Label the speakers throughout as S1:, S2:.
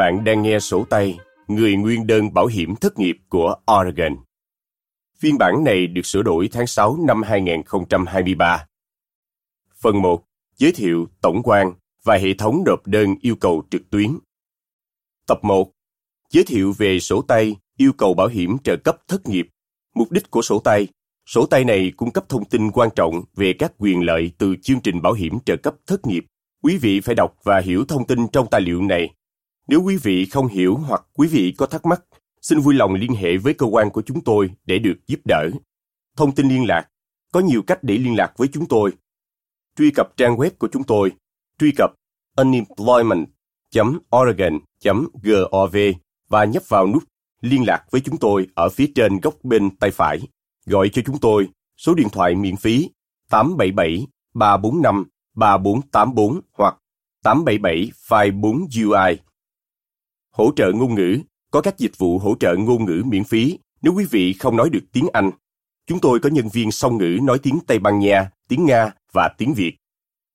S1: Bạn đang nghe sổ tay, Người nguyên đơn bảo hiểm thất nghiệp của Oregon. Phiên bản này được sửa đổi tháng 6 năm 2023. Phần 1. Giới thiệu tổng quan và hệ thống nộp đơn yêu cầu trực tuyến. Tập 1. Giới thiệu về sổ tay, yêu cầu bảo hiểm trợ cấp thất nghiệp. Mục đích của sổ tay Sổ tay này cung cấp thông tin quan trọng về các quyền lợi từ chương trình bảo hiểm trợ cấp thất nghiệp. Quý vị phải đọc và hiểu thông tin trong tài liệu này. Nếu quý vị không hiểu hoặc quý vị có thắc mắc, xin vui lòng liên hệ với cơ quan của chúng tôi để được giúp đỡ. Thông tin liên lạc Có nhiều cách để liên lạc với chúng tôi. Truy cập trang web của chúng tôi. Truy cập unemployment.oregon.gov và nhấp vào nút Liên lạc với chúng tôi ở phía trên góc bên tay phải. Gọi cho chúng tôi số điện thoại miễn phí 877 345 3484 hoặc 877 54 UI. Hỗ trợ ngôn ngữ có các dịch vụ hỗ trợ ngôn ngữ miễn phí nếu quý vị không nói được tiếng Anh. Chúng tôi có nhân viên song ngữ nói tiếng Tây Ban Nha, tiếng Nga và tiếng Việt.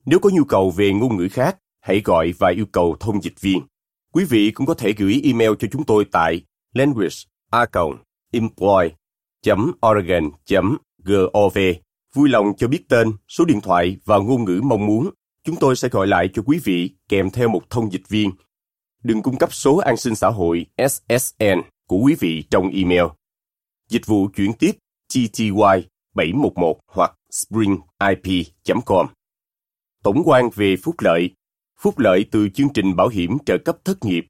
S1: Nếu có nhu cầu về ngôn ngữ khác, hãy gọi và yêu cầu thông dịch viên. Quý vị cũng có thể gửi email cho chúng tôi tại language.employ oregon.gov vui lòng cho biết tên, số điện thoại và ngôn ngữ mong muốn. Chúng tôi sẽ gọi lại cho quý vị kèm theo một thông dịch viên. Đừng cung cấp số an sinh xã hội SSN của quý vị trong email. Dịch vụ chuyển tiếp TTY 711 hoặc springip.com. Tổng quan về phúc lợi Phúc lợi từ chương trình bảo hiểm trợ cấp thất nghiệp.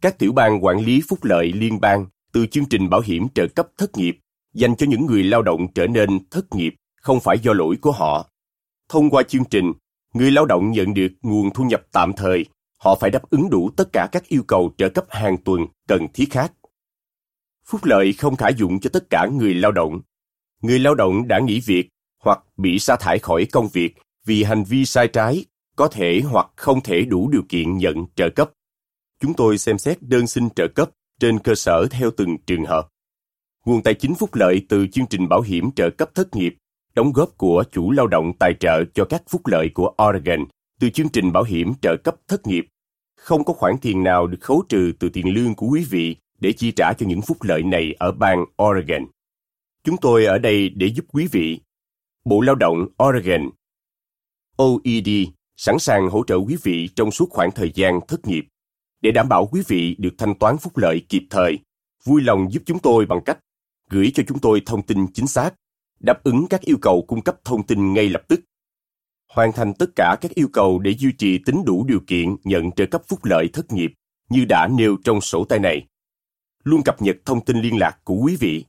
S1: Các tiểu bang quản lý phúc lợi liên bang từ chương trình bảo hiểm trợ cấp thất nghiệp dành cho những người lao động trở nên thất nghiệp không phải do lỗi của họ. Thông qua chương trình, người lao động nhận được nguồn thu nhập tạm thời, họ phải đáp ứng đủ tất cả các yêu cầu trợ cấp hàng tuần cần thiết khác. Phúc lợi không khả dụng cho tất cả người lao động. Người lao động đã nghỉ việc hoặc bị sa thải khỏi công việc vì hành vi sai trái có thể hoặc không thể đủ điều kiện nhận trợ cấp. Chúng tôi xem xét đơn xin trợ cấp trên cơ sở theo từng trường hợp nguồn tài chính phúc lợi từ chương trình bảo hiểm trợ cấp thất nghiệp, đóng góp của chủ lao động tài trợ cho các phúc lợi của Oregon từ chương trình bảo hiểm trợ cấp thất nghiệp. Không có khoản tiền nào được khấu trừ từ tiền lương của quý vị để chi trả cho những phúc lợi này ở bang Oregon. Chúng tôi ở đây để giúp quý vị. Bộ Lao động Oregon OED sẵn sàng hỗ trợ quý vị trong suốt khoảng thời gian thất nghiệp để đảm bảo quý vị được thanh toán phúc lợi kịp thời. Vui lòng giúp chúng tôi bằng cách gửi cho chúng tôi thông tin chính xác, đáp ứng các yêu cầu cung cấp thông tin ngay lập tức. Hoàn thành tất cả các yêu cầu để duy trì tính đủ điều kiện nhận trợ cấp phúc lợi thất nghiệp như đã nêu trong sổ tay này. Luôn cập nhật thông tin liên lạc của quý vị.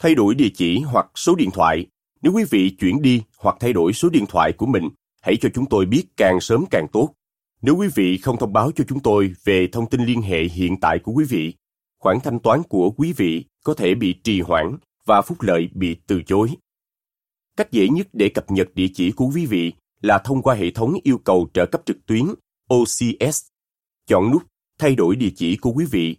S1: Thay đổi địa chỉ hoặc số điện thoại. Nếu quý vị chuyển đi hoặc thay đổi số điện thoại của mình, hãy cho chúng tôi biết càng sớm càng tốt. Nếu quý vị không thông báo cho chúng tôi về thông tin liên hệ hiện tại của quý vị, khoản thanh toán của quý vị có thể bị trì hoãn và phúc lợi bị từ chối. Cách dễ nhất để cập nhật địa chỉ của quý vị là thông qua hệ thống yêu cầu trợ cấp trực tuyến OCS. Chọn nút Thay đổi địa chỉ của quý vị.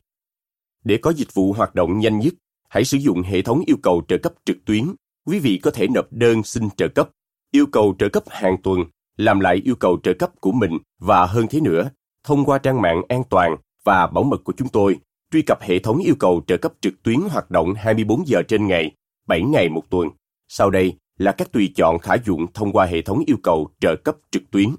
S1: Để có dịch vụ hoạt động nhanh nhất, hãy sử dụng hệ thống yêu cầu trợ cấp trực tuyến. Quý vị có thể nộp đơn xin trợ cấp, yêu cầu trợ cấp hàng tuần, làm lại yêu cầu trợ cấp của mình và hơn thế nữa, thông qua trang mạng an toàn và bảo mật của chúng tôi truy cập hệ thống yêu cầu trợ cấp trực tuyến hoạt động 24 giờ trên ngày, 7 ngày một tuần. Sau đây là các tùy chọn khả dụng thông qua hệ thống yêu cầu trợ cấp trực tuyến.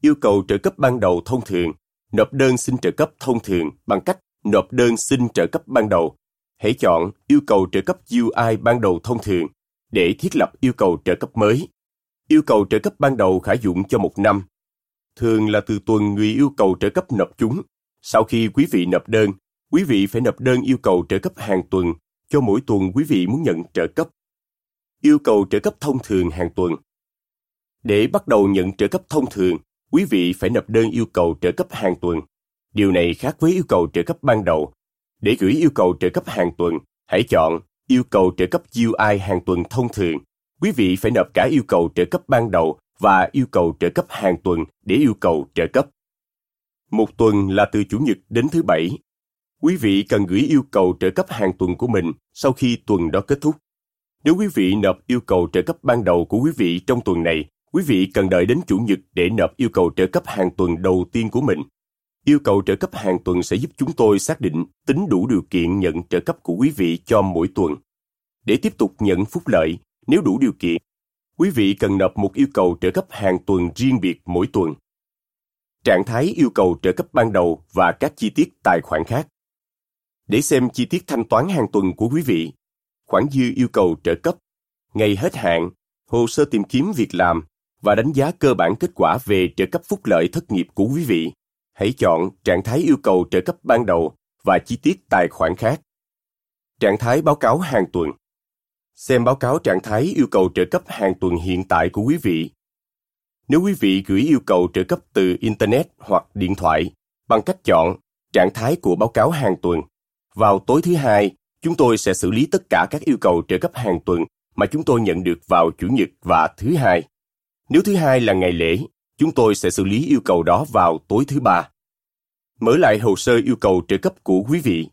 S1: Yêu cầu trợ cấp ban đầu thông thường, nộp đơn xin trợ cấp thông thường bằng cách nộp đơn xin trợ cấp ban đầu. Hãy chọn yêu cầu trợ cấp UI ban đầu thông thường để thiết lập yêu cầu trợ cấp mới. Yêu cầu trợ cấp ban đầu khả dụng cho một năm. Thường là từ tuần người yêu cầu trợ cấp nộp chúng. Sau khi quý vị nộp đơn, quý vị phải nộp đơn yêu cầu trợ cấp hàng tuần cho mỗi tuần quý vị muốn nhận trợ cấp. Yêu cầu trợ cấp thông thường hàng tuần. Để bắt đầu nhận trợ cấp thông thường, quý vị phải nộp đơn yêu cầu trợ cấp hàng tuần. Điều này khác với yêu cầu trợ cấp ban đầu. Để gửi yêu cầu trợ cấp hàng tuần, hãy chọn yêu cầu trợ cấp UI hàng tuần thông thường. Quý vị phải nộp cả yêu cầu trợ cấp ban đầu và yêu cầu trợ cấp hàng tuần để yêu cầu trợ cấp. Một tuần là từ Chủ nhật đến thứ Bảy quý vị cần gửi yêu cầu trợ cấp hàng tuần của mình sau khi tuần đó kết thúc. Nếu quý vị nộp yêu cầu trợ cấp ban đầu của quý vị trong tuần này, quý vị cần đợi đến Chủ nhật để nộp yêu cầu trợ cấp hàng tuần đầu tiên của mình. Yêu cầu trợ cấp hàng tuần sẽ giúp chúng tôi xác định tính đủ điều kiện nhận trợ cấp của quý vị cho mỗi tuần. Để tiếp tục nhận phúc lợi, nếu đủ điều kiện, quý vị cần nộp một yêu cầu trợ cấp hàng tuần riêng biệt mỗi tuần. Trạng thái yêu cầu trợ cấp ban đầu và các chi tiết tài khoản khác. Để xem chi tiết thanh toán hàng tuần của quý vị, khoản dư yêu cầu trợ cấp, ngày hết hạn, hồ sơ tìm kiếm việc làm và đánh giá cơ bản kết quả về trợ cấp phúc lợi thất nghiệp của quý vị, hãy chọn trạng thái yêu cầu trợ cấp ban đầu và chi tiết tài khoản khác. Trạng thái báo cáo hàng tuần Xem báo cáo trạng thái yêu cầu trợ cấp hàng tuần hiện tại của quý vị. Nếu quý vị gửi yêu cầu trợ cấp từ Internet hoặc điện thoại bằng cách chọn trạng thái của báo cáo hàng tuần, vào tối thứ hai, chúng tôi sẽ xử lý tất cả các yêu cầu trợ cấp hàng tuần mà chúng tôi nhận được vào Chủ nhật và thứ hai. Nếu thứ hai là ngày lễ, chúng tôi sẽ xử lý yêu cầu đó vào tối thứ ba. Mở lại hồ sơ yêu cầu trợ cấp của quý vị.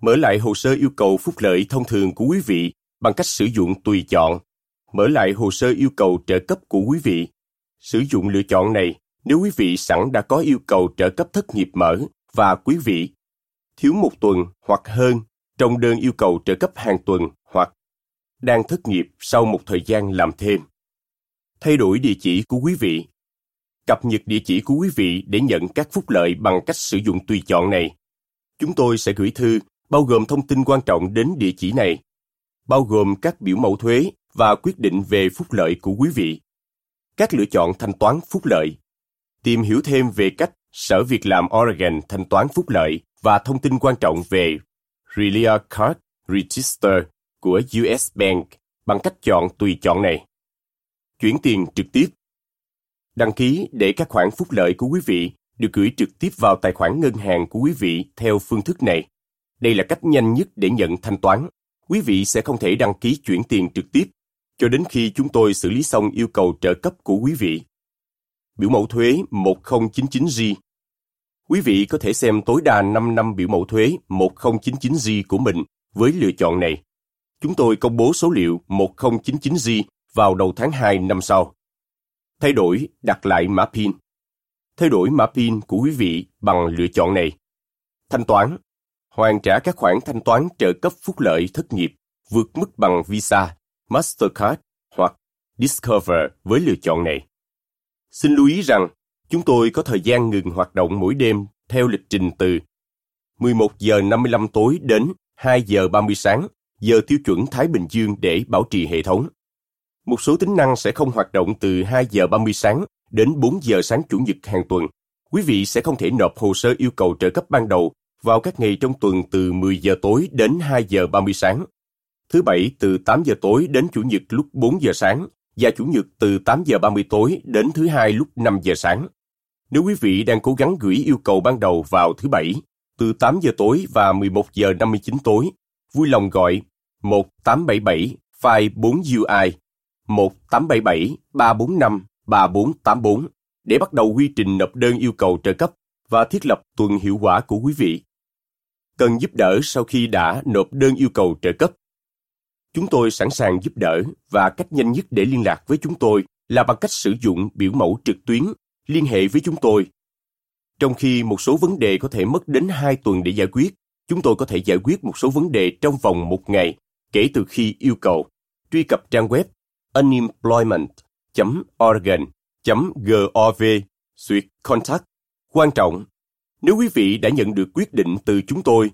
S1: Mở lại hồ sơ yêu cầu phúc lợi thông thường của quý vị bằng cách sử dụng tùy chọn. Mở lại hồ sơ yêu cầu trợ cấp của quý vị. Sử dụng lựa chọn này nếu quý vị sẵn đã có yêu cầu trợ cấp thất nghiệp mở và quý vị thiếu một tuần hoặc hơn trong đơn yêu cầu trợ cấp hàng tuần hoặc đang thất nghiệp sau một thời gian làm thêm. Thay đổi địa chỉ của quý vị. Cập nhật địa chỉ của quý vị để nhận các phúc lợi bằng cách sử dụng tùy chọn này. Chúng tôi sẽ gửi thư bao gồm thông tin quan trọng đến địa chỉ này, bao gồm các biểu mẫu thuế và quyết định về phúc lợi của quý vị. Các lựa chọn thanh toán phúc lợi. Tìm hiểu thêm về cách Sở Việc làm Oregon thanh toán phúc lợi và thông tin quan trọng về Relia Card Register của US Bank bằng cách chọn tùy chọn này. Chuyển tiền trực tiếp. Đăng ký để các khoản phúc lợi của quý vị được gửi trực tiếp vào tài khoản ngân hàng của quý vị theo phương thức này. Đây là cách nhanh nhất để nhận thanh toán. Quý vị sẽ không thể đăng ký chuyển tiền trực tiếp cho đến khi chúng tôi xử lý xong yêu cầu trợ cấp của quý vị. Biểu mẫu thuế 1099G Quý vị có thể xem tối đa 5 năm biểu mẫu thuế 1099G của mình với lựa chọn này. Chúng tôi công bố số liệu 1099G vào đầu tháng 2 năm sau. Thay đổi đặt lại mã PIN. Thay đổi mã PIN của quý vị bằng lựa chọn này. Thanh toán. Hoàn trả các khoản thanh toán trợ cấp phúc lợi thất nghiệp vượt mức bằng Visa, Mastercard hoặc Discover với lựa chọn này. Xin lưu ý rằng Chúng tôi có thời gian ngừng hoạt động mỗi đêm theo lịch trình từ 11 giờ 55 tối đến 2 giờ 30 sáng, giờ tiêu chuẩn Thái Bình Dương để bảo trì hệ thống. Một số tính năng sẽ không hoạt động từ 2 giờ 30 sáng đến 4 giờ sáng Chủ nhật hàng tuần. Quý vị sẽ không thể nộp hồ sơ yêu cầu trợ cấp ban đầu vào các ngày trong tuần từ 10 giờ tối đến 2 giờ 30 sáng. Thứ Bảy từ 8 giờ tối đến Chủ nhật lúc 4 giờ sáng và Chủ nhật từ 8 giờ 30 tối đến thứ Hai lúc 5 giờ sáng. Nếu quý vị đang cố gắng gửi yêu cầu ban đầu vào thứ Bảy, từ 8 giờ tối và 11 giờ 59 tối, vui lòng gọi 1877 file 4 UI 1877 345 3484 để bắt đầu quy trình nộp đơn yêu cầu trợ cấp và thiết lập tuần hiệu quả của quý vị. Cần giúp đỡ sau khi đã nộp đơn yêu cầu trợ cấp. Chúng tôi sẵn sàng giúp đỡ và cách nhanh nhất để liên lạc với chúng tôi là bằng cách sử dụng biểu mẫu trực tuyến liên hệ với chúng tôi. Trong khi một số vấn đề có thể mất đến 2 tuần để giải quyết, chúng tôi có thể giải quyết một số vấn đề trong vòng một ngày kể từ khi yêu cầu. Truy cập trang web unemployment.organ.gov. suyệt contact. Quan trọng, nếu quý vị đã nhận được quyết định từ chúng tôi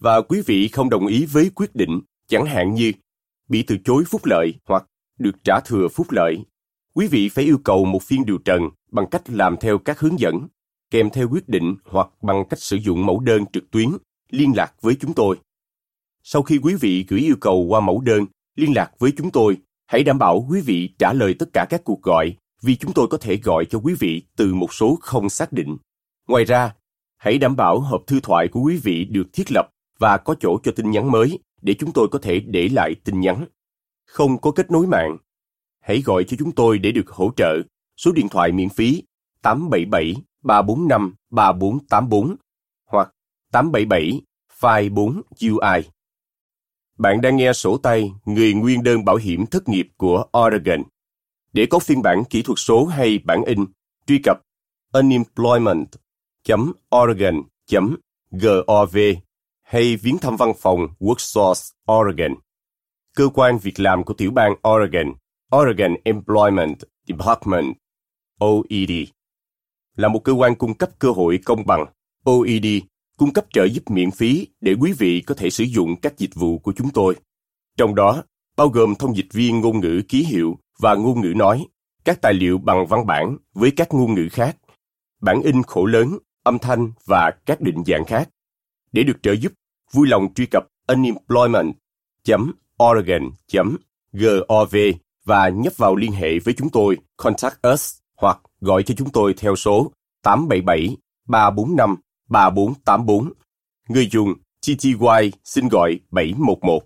S1: và quý vị không đồng ý với quyết định, chẳng hạn như bị từ chối phúc lợi hoặc được trả thừa phúc lợi, quý vị phải yêu cầu một phiên điều trần bằng cách làm theo các hướng dẫn, kèm theo quyết định hoặc bằng cách sử dụng mẫu đơn trực tuyến liên lạc với chúng tôi. Sau khi quý vị gửi yêu cầu qua mẫu đơn liên lạc với chúng tôi, hãy đảm bảo quý vị trả lời tất cả các cuộc gọi vì chúng tôi có thể gọi cho quý vị từ một số không xác định. Ngoài ra, hãy đảm bảo hộp thư thoại của quý vị được thiết lập và có chỗ cho tin nhắn mới để chúng tôi có thể để lại tin nhắn. Không có kết nối mạng. Hãy gọi cho chúng tôi để được hỗ trợ số điện thoại miễn phí 877 345 3484 hoặc 877 Phai 4 UI. Bạn đang nghe sổ tay người nguyên đơn bảo hiểm thất nghiệp của Oregon. Để có phiên bản kỹ thuật số hay bản in, truy cập unemployment.oregon.gov hay viếng thăm văn phòng WorkSource Oregon. Cơ quan việc làm của tiểu bang Oregon, Oregon Employment Department, OED, là một cơ quan cung cấp cơ hội công bằng. OED cung cấp trợ giúp miễn phí để quý vị có thể sử dụng các dịch vụ của chúng tôi. Trong đó, bao gồm thông dịch viên ngôn ngữ ký hiệu và ngôn ngữ nói, các tài liệu bằng văn bản với các ngôn ngữ khác, bản in khổ lớn, âm thanh và các định dạng khác. Để được trợ giúp, vui lòng truy cập unemployment.oregon.gov và nhấp vào liên hệ với chúng tôi Contact Us hoặc gọi cho chúng tôi theo số 877 345 3484. Người dùng TTY xin gọi 711.